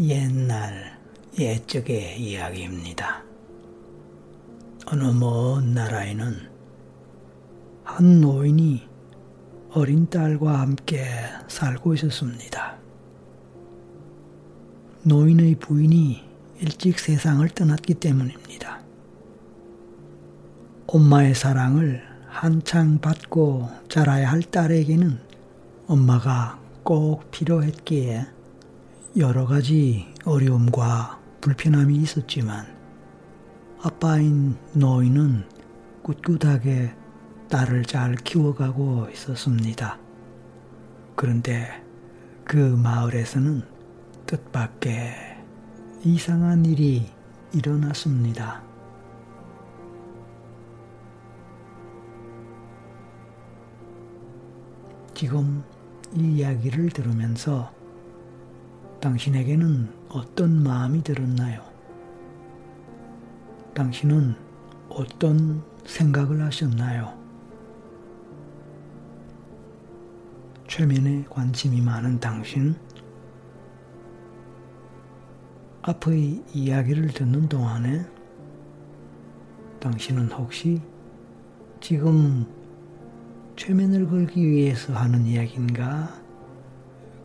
옛날 옛적의 이야기입니다. 어느 먼 나라에는 한 노인이 어린 딸과 함께 살고 있었습니다. 노인의 부인이 일찍 세상을 떠났기 때문입니다. 엄마의 사랑을 한창 받고 자라야 할 딸에게는 엄마가 꼭 필요했기에 여러 가지 어려움과 불편함이 있었지만 아빠인 노인은 꿋꿋하게 딸을 잘 키워가고 있었습니다. 그런데 그 마을에서는 뜻밖의 이상한 일이 일어났습니다. 지금 이 이야기를 들으면서 당신에게는 어떤 마음이 들었나요? 당신은 어떤 생각을 하셨나요? 최면에 관심이 많은 당신, 앞의 이야기를 듣는 동안에 당신은 혹시 지금 최면을 걸기 위해서 하는 이야기인가?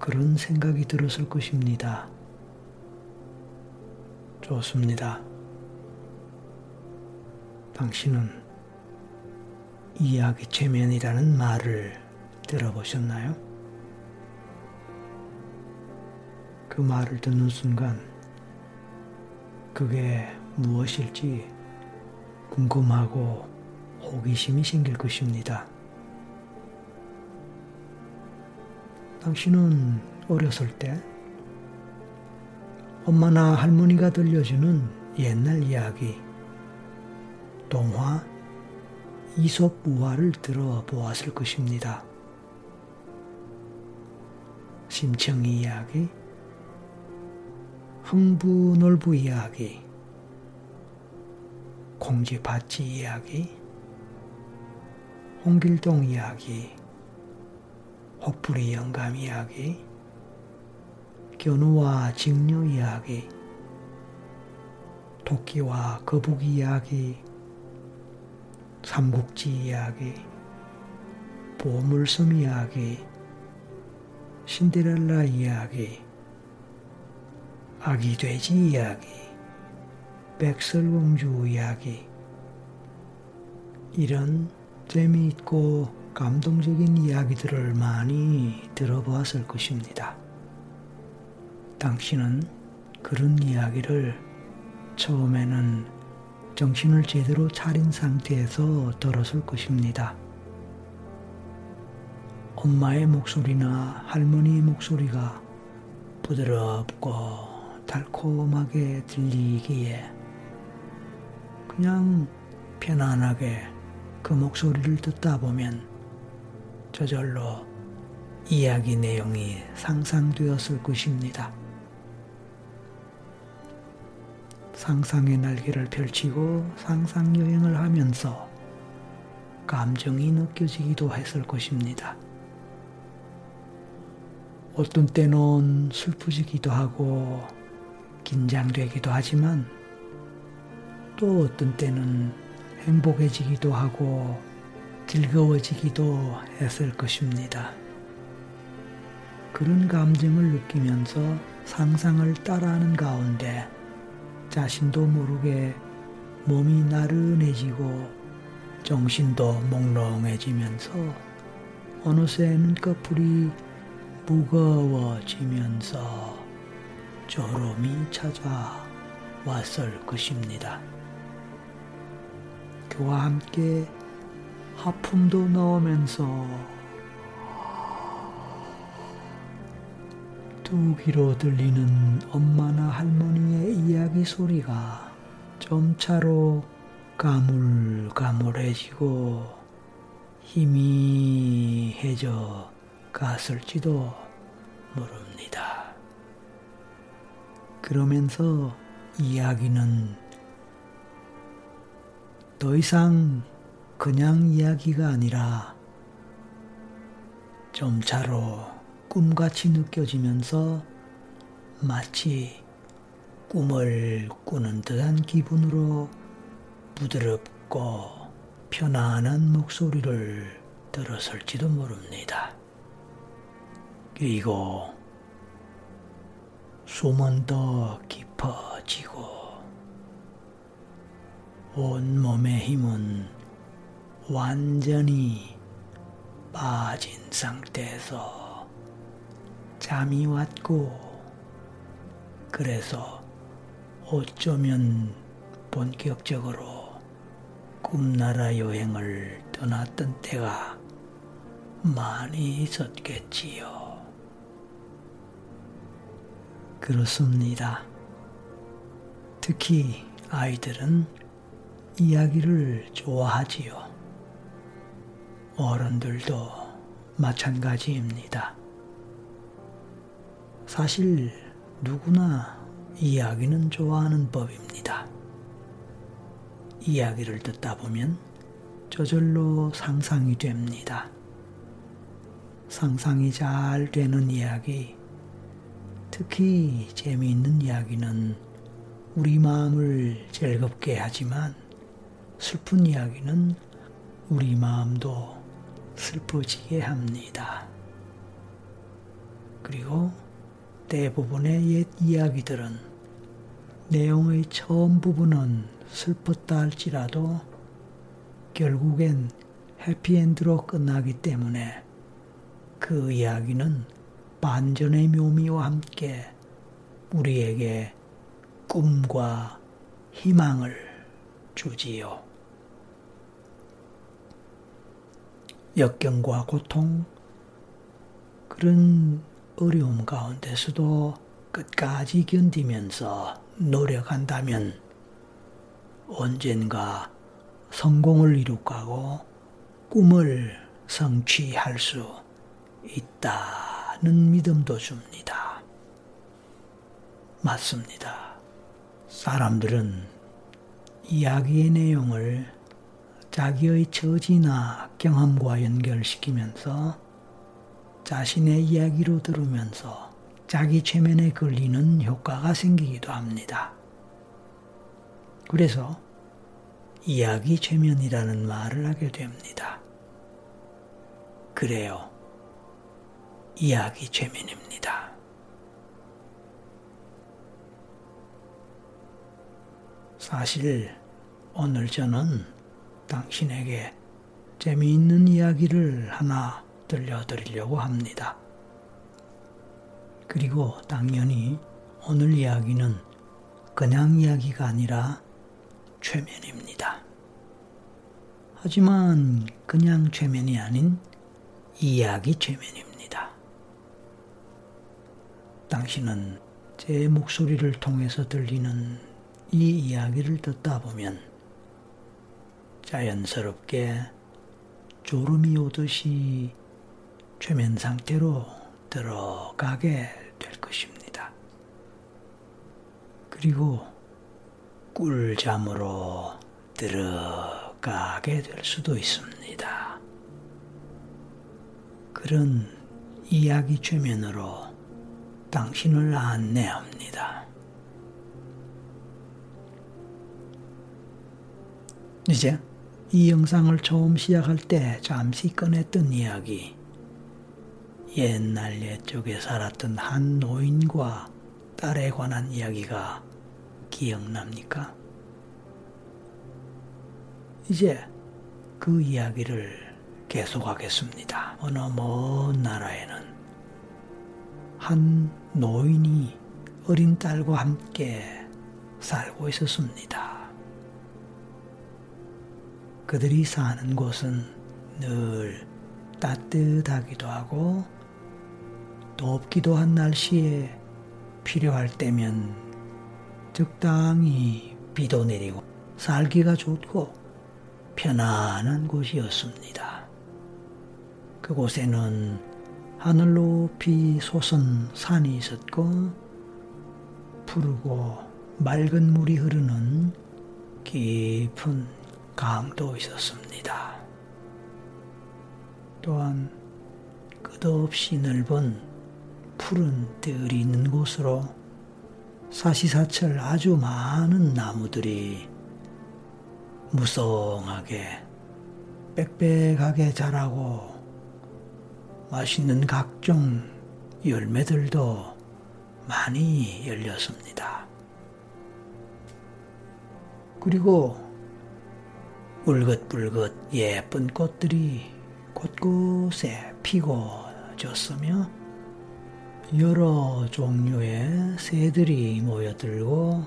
그런 생각이 들었을 것입니다. 좋습니다. 당신은 이야기 최면이라는 말을 들어보셨나요? 그 말을 듣는 순간 그게 무엇일지 궁금하고 호기심이 생길 것입니다. 당신은 어렸을 때 엄마나 할머니가 들려주는 옛날 이야기, 동화, 이솝 우화를 들어보았을 것입니다. 심청이 이야기, 흥부놀부 이야기, 공지밭지 이야기, 홍길동 이야기, 혹부리 영감 이야기, 견우와 직녀 이야기, 토끼와 거북 이야기, 삼국지 이야기, 보물섬 이야기, 신데렐라 이야기, 아기 돼지 이야기, 백설공주 이야기, 이런 재미있고 감동적인 이야기들을 많이 들어보았을 것입니다. 당신은 그런 이야기를 처음에는 정신을 제대로 차린 상태에서 들었을 것입니다. 엄마의 목소리나 할머니의 목소리가 부드럽고 달콤하게 들리기에 그냥 편안하게 그 목소리를 듣다 보면 저절로 이야기 내용이 상상되었을 것입니다. 상상의 날개를 펼치고 상상 여행을 하면서 감정이 느껴지기도 했을 것입니다. 어떤 때는 슬프지기도 하고 긴장되기도 하지만 또 어떤 때는 행복해지기도 하고 즐거워지기도 했을 것입니다. 그런 감정을 느끼면서 상상을 따라하는 가운데 자신도 모르게 몸이 나른해지고 정신도 몽롱해지면서 어느새 눈꺼풀이 무거워지면서 졸음이 찾아왔을 것입니다. 그와 함께 하품도 넣으면서 두 귀로 들리는 엄마나 할머니의 이야기 소리가 점차로 가물가물해지고 희미해져 갔을지도 모릅니다. 그러면서 이야기는 더 이상 그냥 이야기가 아니라 점차로 꿈같이 느껴지면서 마치 꿈을 꾸는 듯한 기분으로 부드럽고 편안한 목소리를 들었을지도 모릅니다. 그리고 숨은 더 깊어지고 온 몸의 힘은 완전히 빠진 상태에서 잠이 왔고 그래서 어쩌면 본격적으로 꿈나라 여행을 떠났던 때가 많이 있었겠지요. 그렇습니다. 특히 아이들은 이야기를 좋아하지요. 어른들도 마찬가지입니다. 사실 누구나 이야기는 좋아하는 법입니다. 이야기를 듣다 보면 저절로 상상이 됩니다. 상상이 잘 되는 이야기, 특히 재미있는 이야기는 우리 마음을 즐겁게 하지만 슬픈 이야기는 우리 마음도 슬퍼지게 합니다. 그리고 대부분의 옛 이야기들은 내용의 처음 부분은 슬펐다 할지라도 결국엔 해피엔드로 끝나기 때문에 그 이야기는 반전의 묘미와 함께 우리에게 꿈과 희망을 주지요. 역경과 고통, 그런 어려움 가운데서도 끝까지 견디면서 노력한다면 언젠가 성공을 이룩하고 꿈을 성취할 수 있다는 믿음도 줍니다. 맞습니다. 사람들은 이야기의 내용을 자기의 처지나 경험과 연결시키면서 자신의 이야기로 들으면서 자기 최면에 걸리는 효과가 생기기도 합니다. 그래서 이야기 최면이라는 말을 하게 됩니다. 그래요. 이야기 최면입니다. 사실 오늘 저는 당신에게 재미있는 이야기를 하나 들려드리려고 합니다. 그리고 당연히 오늘 이야기는 그냥 이야기가 아니라 최면입니다. 하지만 그냥 최면이 아닌 이야기 최면입니다. 당신은 제 목소리를 통해서 들리는 이 이야기를 듣다 보면 자연스럽게 졸음이 오듯이 최면 상태로 들어가게 될 것입니다. 그리고 꿀잠으로 들어가게 될 수도 있습니다. 그런 이야기 최면으로 당신을 안내합니다. 이제 이 영상을 처음 시작할 때 잠시 꺼냈던 이야기. 옛날 옛쪽에 살았던 한 노인과 딸에 관한 이야기가 기억납니까? 이제 그 이야기를 계속하겠습니다. 어느 먼 나라에는 한 노인이 어린 딸과 함께 살고 있었습니다. 그들이 사는 곳은 늘 따뜻하기도 하고 덥기도 한 날씨에 필요할 때면 적당히 비도 내리고 살기가 좋고 편안한 곳이었습니다. 그곳에는 하늘 높이 솟은 산이 있었고 푸르고 맑은 물이 흐르는 깊은 강도 있었습니다. 또한 끝없이 넓은 푸른 들이 있는 곳으로 사시사철 아주 많은 나무들이 무성하게 빽빽하게 자라고 맛있는 각종 열매들도 많이 열렸습니다. 그리고 울긋불긋 예쁜 꽃들이 곳곳에 피고 졌으며 여러 종류의 새들이 모여들고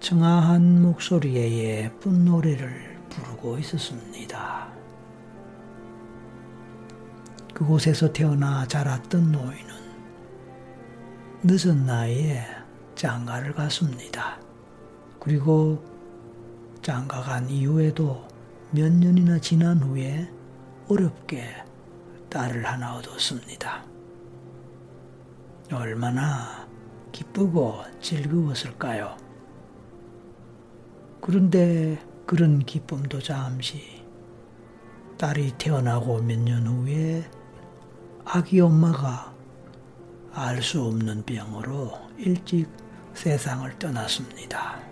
청아한 목소리의 예쁜 노래를 부르고 있었습니다. 그곳에서 태어나 자랐던 노인은 늦은 나이에 장가를 갔습니다. 그리고 장가 간 이후에도 몇 년이나 지난 후에 어렵게 딸을 하나 얻었습니다. 얼마나 기쁘고 즐거웠을까요? 그런데 그런 기쁨도 잠시 딸이 태어나고 몇 년 후에 아기 엄마가 알 수 없는 병으로 일찍 세상을 떠났습니다.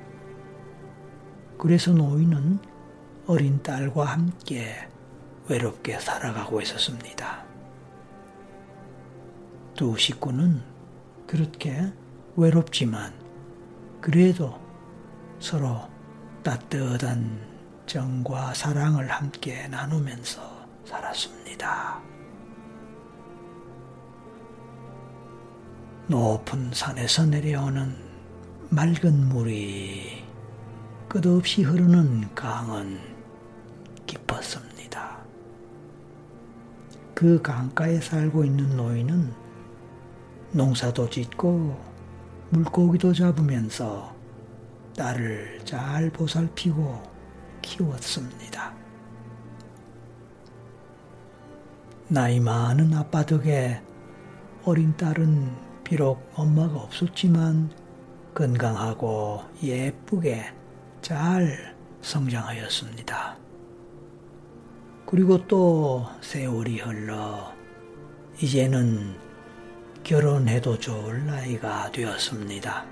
그래서 노인은 어린 딸과 함께 외롭게 살아가고 있었습니다. 두 식구는 그렇게 외롭지만 그래도 서로 따뜻한 정과 사랑을 함께 나누면서 살았습니다. 높은 산에서 내려오는 맑은 물이 끝없이 흐르는 강은 깊었습니다. 그 강가에 살고 있는 노인은 농사도 짓고 물고기도 잡으면서 딸을 잘 보살피고 키웠습니다. 나이 많은 아빠 덕에 어린 딸은 비록 엄마가 없었지만 건강하고 예쁘게 잘 성장하였습니다. 그리고 또 세월이 흘러 이제는 결혼해도 좋을 나이가 되었습니다.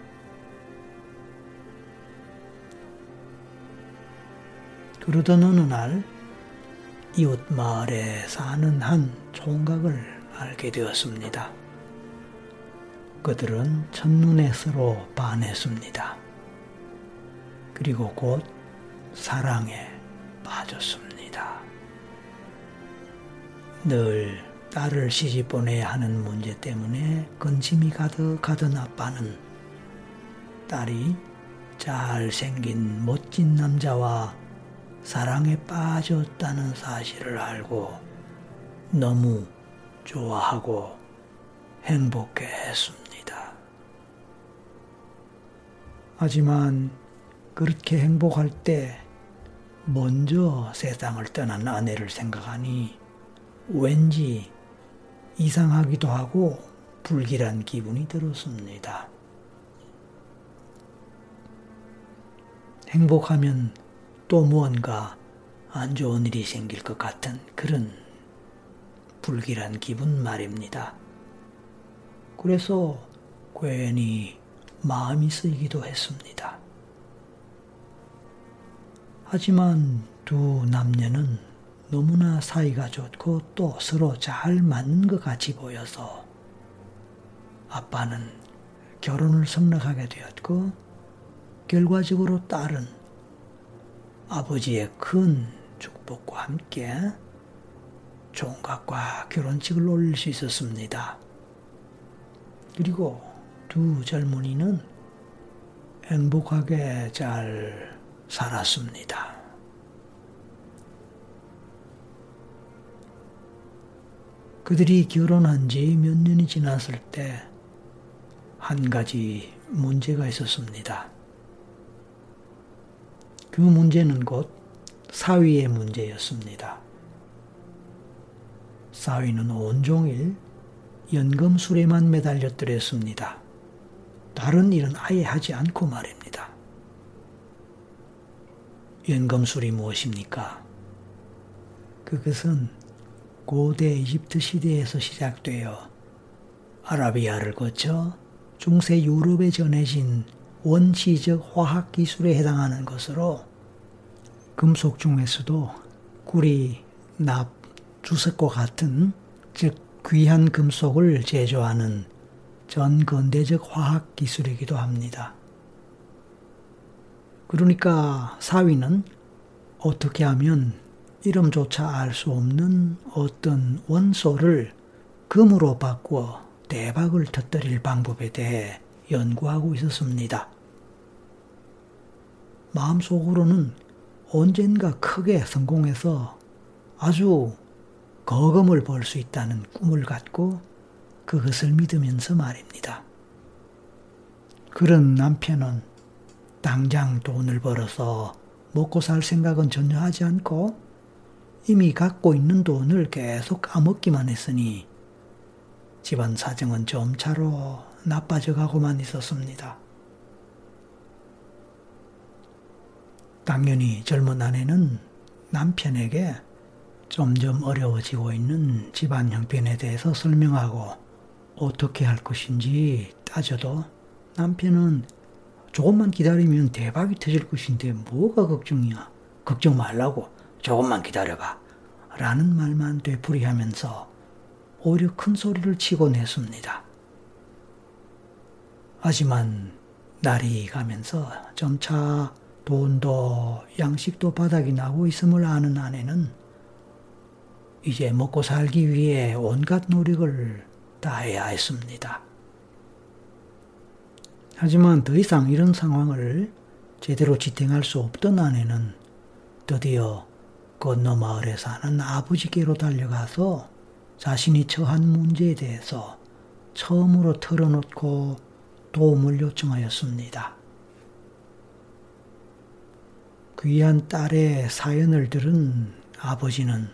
그러던 어느 날 이웃 마을에 사는 한 총각을 알게 되었습니다. 그들은 첫눈에 서로 반했습니다. 그리고 곧 사랑에 빠졌습니다. 늘 딸을 시집 보내야 하는 문제 때문에 근심이 가득하던 아빠는 딸이 잘생긴 멋진 남자와 사랑에 빠졌다는 사실을 알고 너무 좋아하고 행복해 했습니다. 하지만 그렇게 행복할 때 먼저 세상을 떠난 아내를 생각하니 왠지 이상하기도 하고 불길한 기분이 들었습니다. 행복하면 또 무언가 안 좋은 일이 생길 것 같은 그런 불길한 기분 말입니다. 그래서 괜히 마음이 쓰이기도 했습니다. 하지만 두 남녀는 너무나 사이가 좋고 또 서로 잘 맞는 것 같이 보여서 아빠는 결혼을 성락하게 되었고 결과적으로 딸은 아버지의 큰 축복과 함께 종각과 결혼식을 올릴 수 있었습니다. 그리고 두 젊은이는 행복하게 잘 살았습니다. 그들이 결혼한 지 몇 년이 지났을 때 한 가지 문제가 있었습니다. 그 문제는 곧 사위의 문제였습니다. 사위는 온종일 연금술에만 매달렸더랬습니다. 다른 일은 아예 하지 않고 말입니다. 연금술이 무엇입니까? 그것은 고대 이집트 시대에서 시작되어 아라비아를 거쳐 중세 유럽에 전해진 원시적 화학 기술에 해당하는 것으로 금속 중에서도 구리, 납, 주석과 같은 즉 귀한 금속을 제조하는 전근대적 화학 기술이기도 합니다. 그러니까 사위는 어떻게 하면 이름조차 알 수 없는 어떤 원소를 금으로 바꾸어 대박을 터뜨릴 방법에 대해 연구하고 있었습니다. 마음속으로는 언젠가 크게 성공해서 아주 거금을 벌 수 있다는 꿈을 갖고 그것을 믿으면서 말입니다. 그런 남편은 당장 돈을 벌어서 먹고 살 생각은 전혀 하지 않고 이미 갖고 있는 돈을 계속 까먹기만 했으니 집안 사정은 점차로 나빠져 가고만 있었습니다. 당연히 젊은 아내는 남편에게 점점 어려워지고 있는 집안 형편에 대해서 설명하고 어떻게 할 것인지 따져도 남편은 조금만 기다리면 대박이 터질 것인데 뭐가 걱정이야. 걱정 말라고 조금만 기다려봐. 라는 말만 되풀이하면서 오히려 큰 소리를 치곤 했습니다. 하지만 날이 가면서 점차 돈도 양식도 바닥이 나고 있음을 아는 아내는 이제 먹고 살기 위해 온갖 노력을 다해야 했습니다. 하지만 더 이상 이런 상황을 제대로 지탱할 수 없던 아내는 드디어 건너 마을에 사는 아버지께로 달려가서 자신이 처한 문제에 대해서 처음으로 털어놓고 도움을 요청하였습니다. 귀한 딸의 사연을 들은 아버지는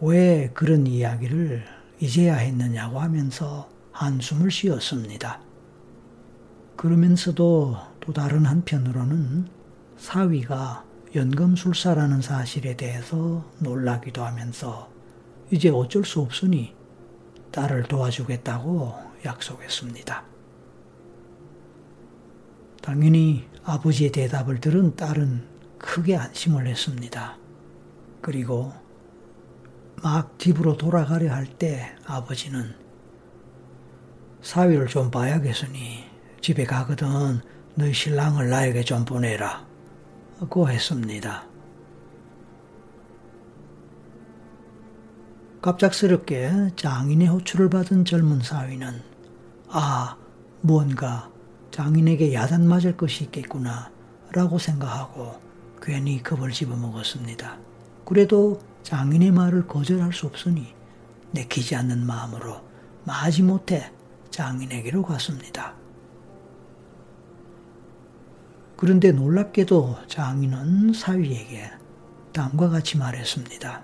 왜 그런 이야기를 이제야 했느냐고 하면서 한숨을 쉬었습니다. 그러면서도 또 다른 한편으로는 사위가 연금술사라는 사실에 대해서 놀라기도 하면서 이제 어쩔 수 없으니 딸을 도와주겠다고 약속했습니다. 당연히 아버지의 대답을 들은 딸은 크게 안심을 했습니다. 그리고 막 집으로 돌아가려 할 때 아버지는 사위를 좀 봐야겠으니 집에 가거든 너희 신랑을 나에게 좀 보내라. 고 했습니다. 갑작스럽게 장인의 호출을 받은 젊은 사위는 아, 무언가 장인에게 야단 맞을 것이 있겠구나 라고 생각하고 괜히 겁을 집어먹었습니다. 그래도 장인의 말을 거절할 수 없으니 내키지 않는 마음으로 마지못해 장인에게로 갔습니다. 그런데 놀랍게도 장인은 사위에게 다음과 같이 말했습니다.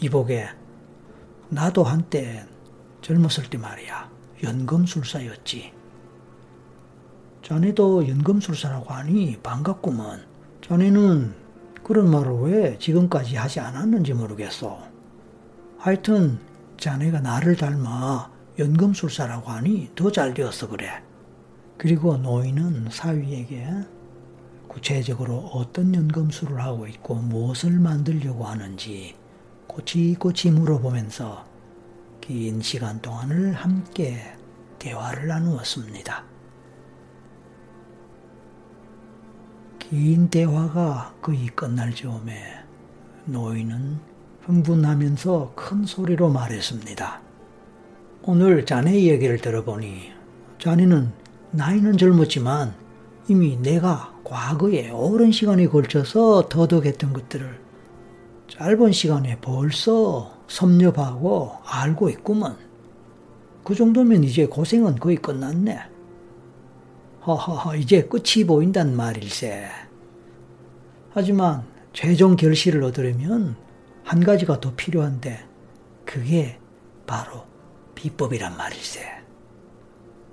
이보게, 나도 한때 젊었을 때 말이야, 연금술사였지. 자네도 연금술사라고 하니 반갑구먼. 자네는 그런 말을 왜 지금까지 하지 않았는지 모르겠어. 하여튼 자네가 나를 닮아 연금술사라고 하니 더 잘 되었어 그래. 그리고 노인은 사위에게 구체적으로 어떤 연금술을 하고 있고 무엇을 만들려고 하는지 꼬치꼬치 물어보면서 긴 시간 동안을 함께 대화를 나누었습니다. 긴 대화가 거의 끝날 즈음에 노인은 흥분하면서 큰 소리로 말했습니다. 오늘 자네 얘기를 들어보니 자네는 나이는 젊었지만 이미 내가 과거에 오랜 시간에 걸쳐서 더덕했던 것들을 짧은 시간에 벌써 섭렵하고 알고 있구먼. 그 정도면 이제 고생은 거의 끝났네. 허허허, 이제 끝이 보인단 말일세. 하지만 최종 결실을 얻으려면 한 가지가 더 필요한데, 그게 바로 비법이란 말일세.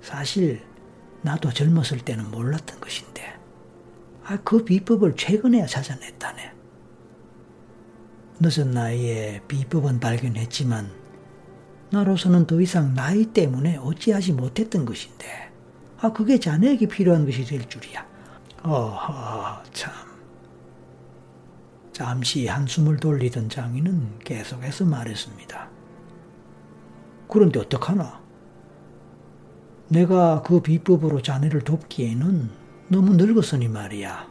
사실, 나도 젊었을 때는 몰랐던 것인데, 아, 그 비법을 최근에야 찾아냈다네. 늦은 나이에 비법은 발견했지만 나로서는 더 이상 나이 때문에 어찌하지 못했던 것인데, 아, 그게 자네에게 필요한 것이 될 줄이야. 어허, 참. 잠시 한숨을 돌리던 장인은 계속해서 말했습니다. 그런데 어떡하나? 내가 그 비법으로 자네를 돕기에는 너무 늙었으니 말이야.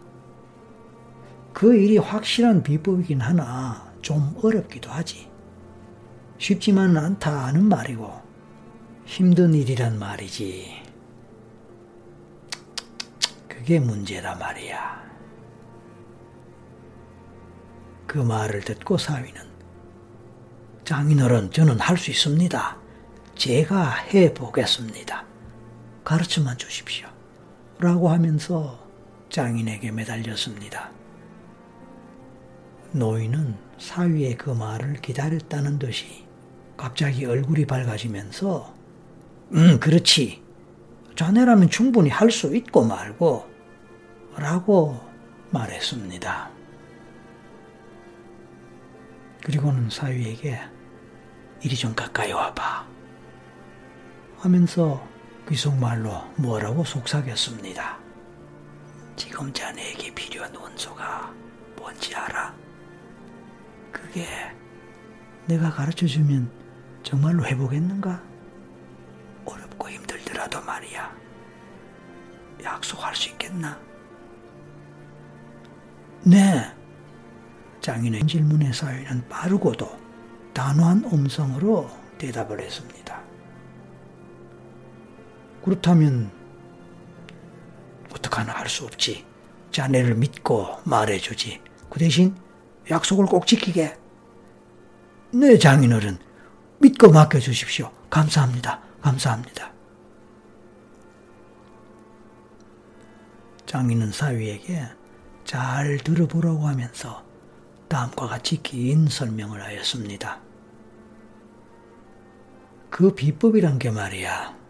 그 일이 확실한 비법이긴 하나 좀 어렵기도 하지. 쉽지만은 않다는 말이고 힘든 일이란 말이지. 그게 문제라 말이야. 그 말을 듣고 사위는 장인어른 저는 할 수 있습니다. 제가 해 보겠습니다. 가르쳐만 주십시오. 라고 하면서 장인에게 매달렸습니다. 노인은 사위의 그 말을 기다렸다는 듯이 갑자기 얼굴이 밝아지면서 음 그렇지 자네라면 충분히 할 수 있고 말고 라고 말했습니다. 그리고는 사위에게 이리 좀 가까이 와봐 하면서 귀속말로 뭐라고 속삭였습니다. 지금 자네에게 필요한 원소가 뭔지 알아? 그게 내가 가르쳐주면 정말로 해보겠는가? 어렵고 힘들더라도 말이야. 약속할 수 있겠나? 네. 장인의 질문에 사위는 빠르고도 단호한 음성으로 대답을 했습니다. 그렇다면 어떡하나 할 수 없지. 자네를 믿고 말해주지. 그 대신 약속을 꼭 지키게. 네, 장인어른. 믿고 맡겨주십시오. 감사합니다. 감사합니다. 장인은 사위에게 잘 들어보라고 하면서 다음과 같이 긴 설명을 하였습니다. 그 비법이란 게 말이야.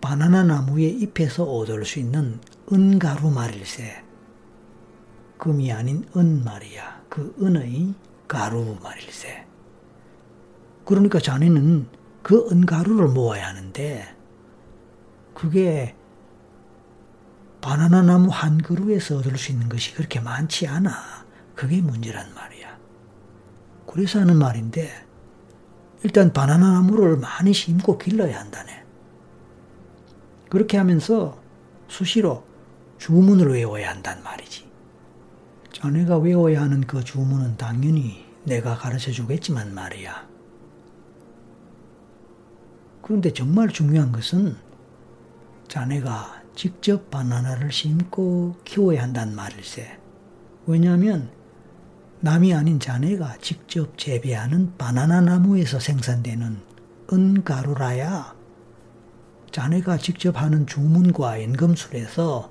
바나나 나무의 잎에서 얻을 수 있는 은가루 말일세. 금이 아닌 은 말이야. 그 은의 가루 말일세. 그러니까 자네는 그 은가루를 모아야 하는데 그게 바나나 나무 한 그루에서 얻을 수 있는 것이 그렇게 많지 않아. 그게 문제란 말이야. 그래서 하는 말인데 일단 바나나 나무를 많이 심고 길러야 한다네. 그렇게 하면서 수시로 주문을 외워야 한단 말이지. 자네가 외워야 하는 그 주문은 당연히 내가 가르쳐 주겠지만 말이야. 그런데 정말 중요한 것은 자네가 직접 바나나를 심고 키워야 한단 말일세. 왜냐하면 남이 아닌 자네가 직접 재배하는 바나나 나무에서 생산되는 은가루라야 자네가 직접 하는 주문과 연금술에서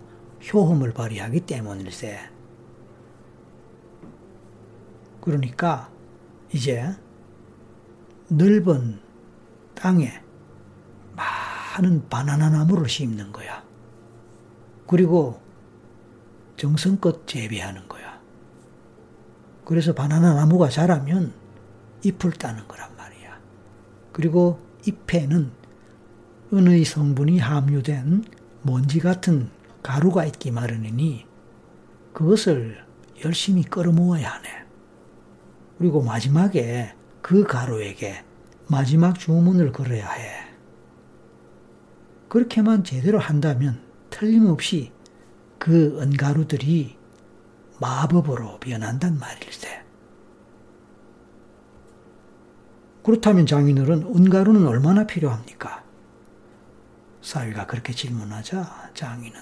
효험을 발휘하기 때문일세. 그러니까 이제 넓은 땅에 많은 바나나 나무를 심는 거야. 그리고 정성껏 재배하는 거야. 그래서 바나나 나무가 자라면 잎을 따는 거란 말이야. 그리고 잎에는 은의 성분이 함유된 먼지 같은 가루가 있기 마련이니 그것을 열심히 끌어모아야 하네. 그리고 마지막에 그 가루에게 마지막 주문을 걸어야 해. 그렇게만 제대로 한다면 틀림없이 그 은가루들이 마법으로 변한단 말일세. 그렇다면 장인어른 은가루는 얼마나 필요합니까? 사위가 그렇게 질문하자 장인은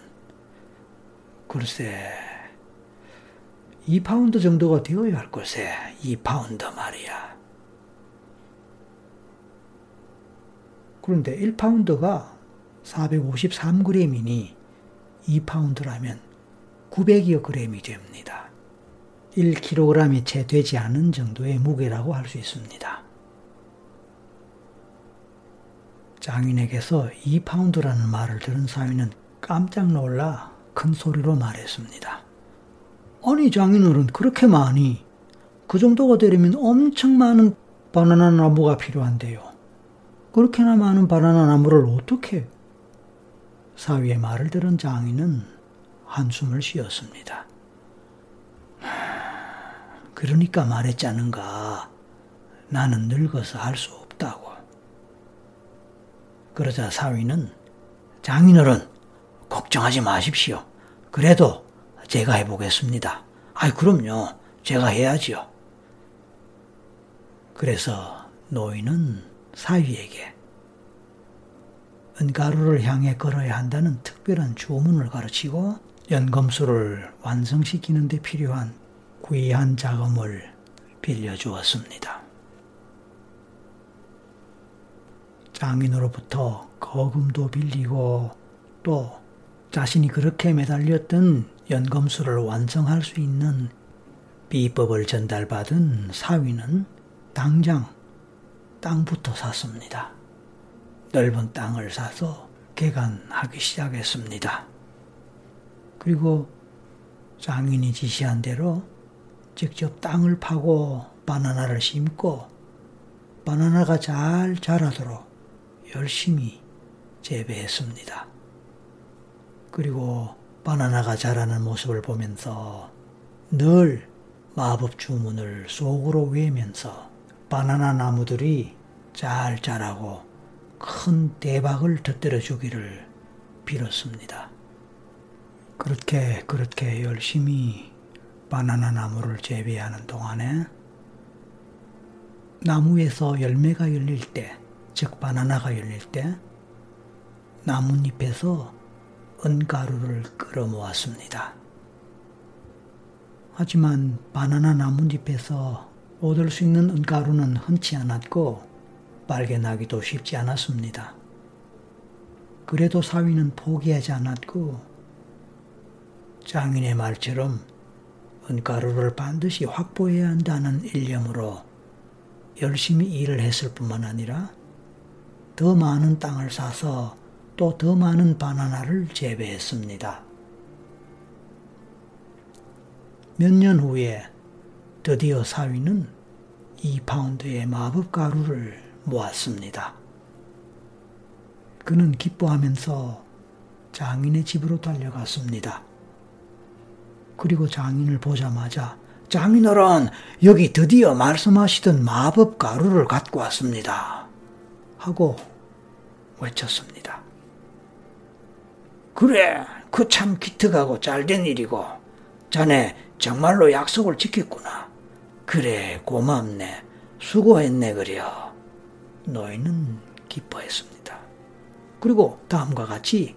글쎄 2파운드 정도가 되어야 할 걸세 2파운드 말이야. 그런데 1파운드가 453g이니 2파운드라면 900여 g이 됩니다. 1kg이 채 되지 않은 정도의 무게라고 할 수 있습니다. 장인에게서 2파운드라는 말을 들은 사위는 깜짝 놀라 큰 소리로 말했습니다. 아니 장인어른 그렇게 많이 그 정도가 되려면 엄청 많은 바나나 나무가 필요한데요. 그렇게나 많은 바나나 나무를 어떻게? 사위의 말을 들은 장인은 한숨을 쉬었습니다. 그러니까 말했자는가. 나는 늙어서 할 수 없다고. 그러자 사위는 장인어른 걱정하지 마십시오. 그래도 제가 해보겠습니다. 아이 그럼요. 제가 해야지요. 그래서 노인은 사위에게 은가루를 향해 걸어야 한다는 특별한 주문을 가르치고 연금술을 완성시키는 데 필요한 귀한 자금을 빌려주었습니다. 장인으로부터 거금도 빌리고 또 자신이 그렇게 매달렸던 연금술을 완성할 수 있는 비법을 전달받은 사위는 당장 땅부터 샀습니다. 넓은 땅을 사서 개간하기 시작했습니다. 그리고 장인이 지시한 대로 직접 땅을 파고 바나나를 심고 바나나가 잘 자라도록 열심히 재배했습니다. 그리고 바나나가 자라는 모습을 보면서 늘 마법 주문을 속으로 외면서 바나나 나무들이 잘 자라고 큰 대박을 터뜨려 주기를 빌었습니다. 그렇게 그렇게 열심히 바나나 나무를 재배하는 동안에 나무에서 열매가 열릴 때, 즉 바나나가 열릴 때 나뭇잎에서 은가루를 끌어모았습니다. 하지만 바나나 나뭇잎에서 얻을 수 있는 은가루는 흔치 않았고 발견하기도 쉽지 않았습니다. 그래도 사위는 포기하지 않았고 장인의 말처럼 은가루를 반드시 확보해야 한다는 일념으로 열심히 일을 했을 뿐만 아니라 더 많은 땅을 사서 또 더 많은 바나나를 재배했습니다. 몇 년 후에 드디어 사위는 2파운드의 마법 가루를 모았습니다. 그는 기뻐하면서 장인의 집으로 달려갔습니다. 그리고 장인을 보자마자 장인어른 여기 드디어 말씀하시던 마법 가루를 갖고 왔습니다. 하고 외쳤습니다. 그래 그 참 기특하고 잘된 일이고 자네 정말로 약속을 지켰구나. 그래 고맙네 수고했네 그려. 노인은 기뻐했습니다. 그리고 다음과 같이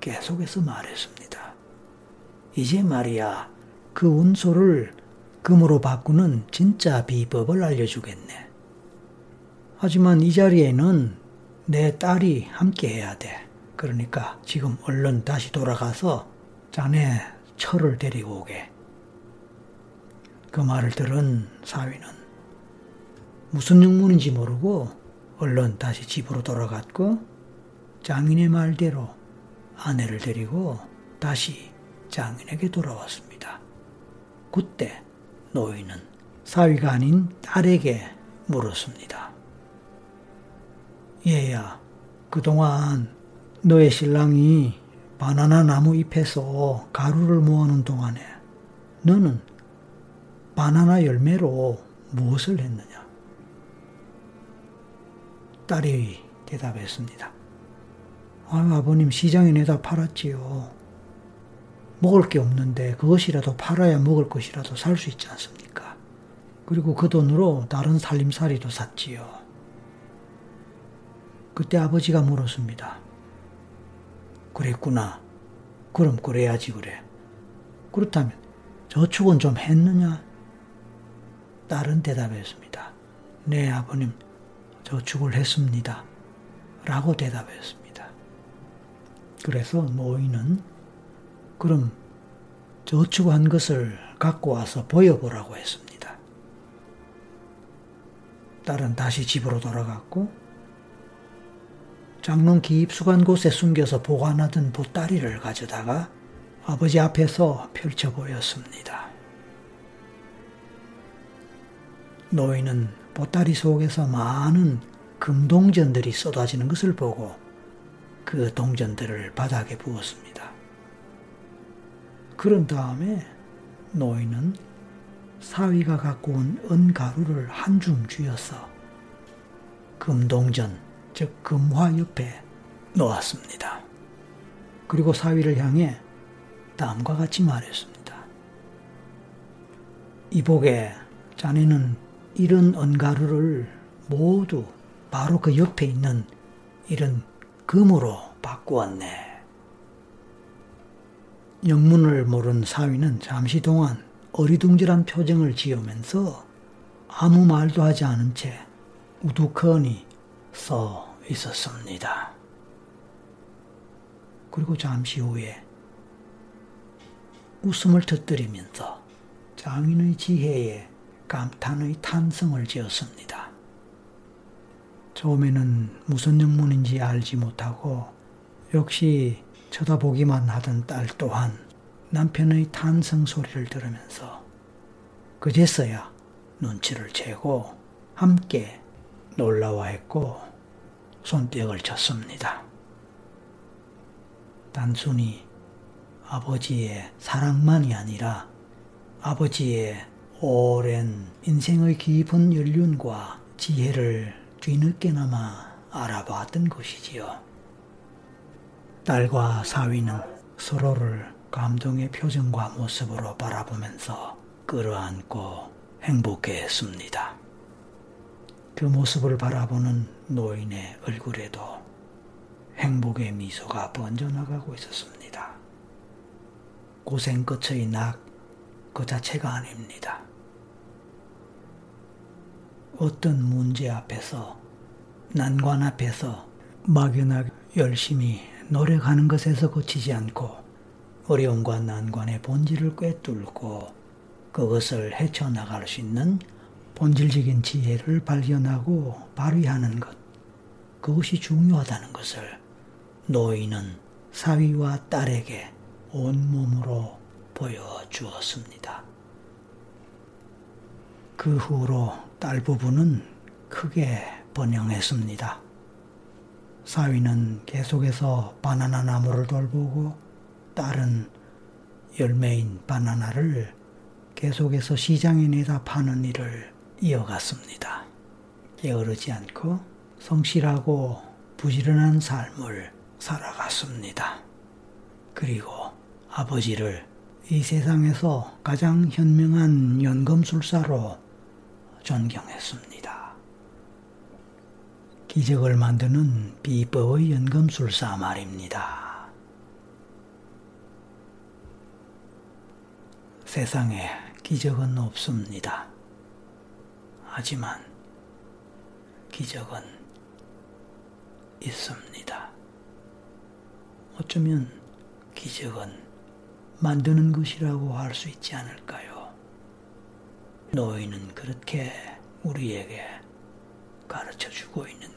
계속해서 말했습니다. 이제 말이야 그 운소를 금으로 바꾸는 진짜 비법을 알려주겠네. 하지만 이 자리에는 내 딸이 함께 해야 돼. 그러니까 지금 얼른 다시 돌아가서 자네 철을 데리고 오게. 그 말을 들은 사위는 무슨 영문인지 모르고 얼른 다시 집으로 돌아갔고 장인의 말대로 아내를 데리고 다시 장인에게 돌아왔습니다. 그때 노인은 사위가 아닌 딸에게 물었습니다. 얘야, 그동안 너의 신랑이 바나나 나무 잎에서 가루를 모아놓은 동안에 너는 바나나 열매로 무엇을 했느냐? 딸이 대답했습니다. 아, 아버님 시장에 내다 팔았지요. 먹을 게 없는데 그것이라도 팔아야 먹을 것이라도 살 수 있지 않습니까? 그리고 그 돈으로 다른 살림살이도 샀지요. 그때 아버지가 물었습니다. 그랬구나. 그럼 그래야지 그래. 그렇다면 저축은 좀 했느냐? 딸은 대답했습니다. 네, 아버님, 저축을 했습니다. 라고 대답했습니다. 그래서 노인은 그럼 저축한 것을 갖고 와서 보여보라고 했습니다. 딸은 다시 집으로 돌아갔고 장롱 깊숙한 곳에 숨겨서 보관하던 보따리를 가져다가 아버지 앞에서 펼쳐 보였습니다. 노인은 보따리 속에서 많은 금동전들이 쏟아지는 것을 보고 그 동전들을 바닥에 부었습니다. 그런 다음에 노인은 사위가 갖고 온 은가루를 한 줌 쥐어서 금동전, 즉 금화 옆에 놓았습니다. 그리고 사위를 향해 다음과 같이 말했습니다. 이복에 자네는 이런 은가루를 모두 바로 그 옆에 있는 이런 금으로 바꾸었네. 영문을 모른 사위는 잠시 동안 어리둥절한 표정을 지으면서 아무 말도 하지 않은 채 우두커니 서 있었습니다. 그리고 잠시 후에 웃음을 터뜨리면서 장인의 지혜에 감탄의 탄성을 지었습니다. 처음에는 무슨 영문인지 알지 못하고 역시 쳐다보기만 하던 딸 또한 남편의 탄성 소리를 들으면서 그제서야 눈치를 채고 함께 놀라워했고 손뼉을 쳤습니다. 단순히 아버지의 사랑만이 아니라 아버지의 오랜 인생의 깊은 연륜과 지혜를 뒤늦게나마 알아봤던 것이지요. 딸과 사위는 서로를 감동의 표정과 모습으로 바라보면서 끌어안고 행복해했습니다. 그 모습을 바라보는 노인의 얼굴에도 행복의 미소가 번져나가고 있었습니다. 고생 끝의 낙 그 자체가 아닙니다. 어떤 문제 앞에서 난관 앞에서 막연하게 열심히 노력하는 것에서 그치지 않고 어려움과 난관의 본질을 꿰뚫고 그것을 헤쳐나갈 수 있는 본질적인 지혜를 발견하고 발휘하는 것. 그것이 중요하다는 것을 노인은 사위와 딸에게 온몸으로 보여주었습니다. 그 후로 딸 부부는 크게 번영했습니다. 사위는 계속해서 바나나 나무를 돌보고 딸은 열매인 바나나를 계속해서 시장에 내다 파는 일을 이어갔습니다. 게으르지 않고 성실하고 부지런한 삶을 살아갔습니다. 그리고 아버지를 이 세상에서 가장 현명한 연금술사로 존경했습니다. 기적을 만드는 비법의 연금술사 말입니다. 세상에 기적은 없습니다. 하지만 기적은 있습니다. 어쩌면 기적은 만드는 것이라고 할 수 있지 않을까요? 노인은 그렇게 우리에게 가르쳐 주고 있는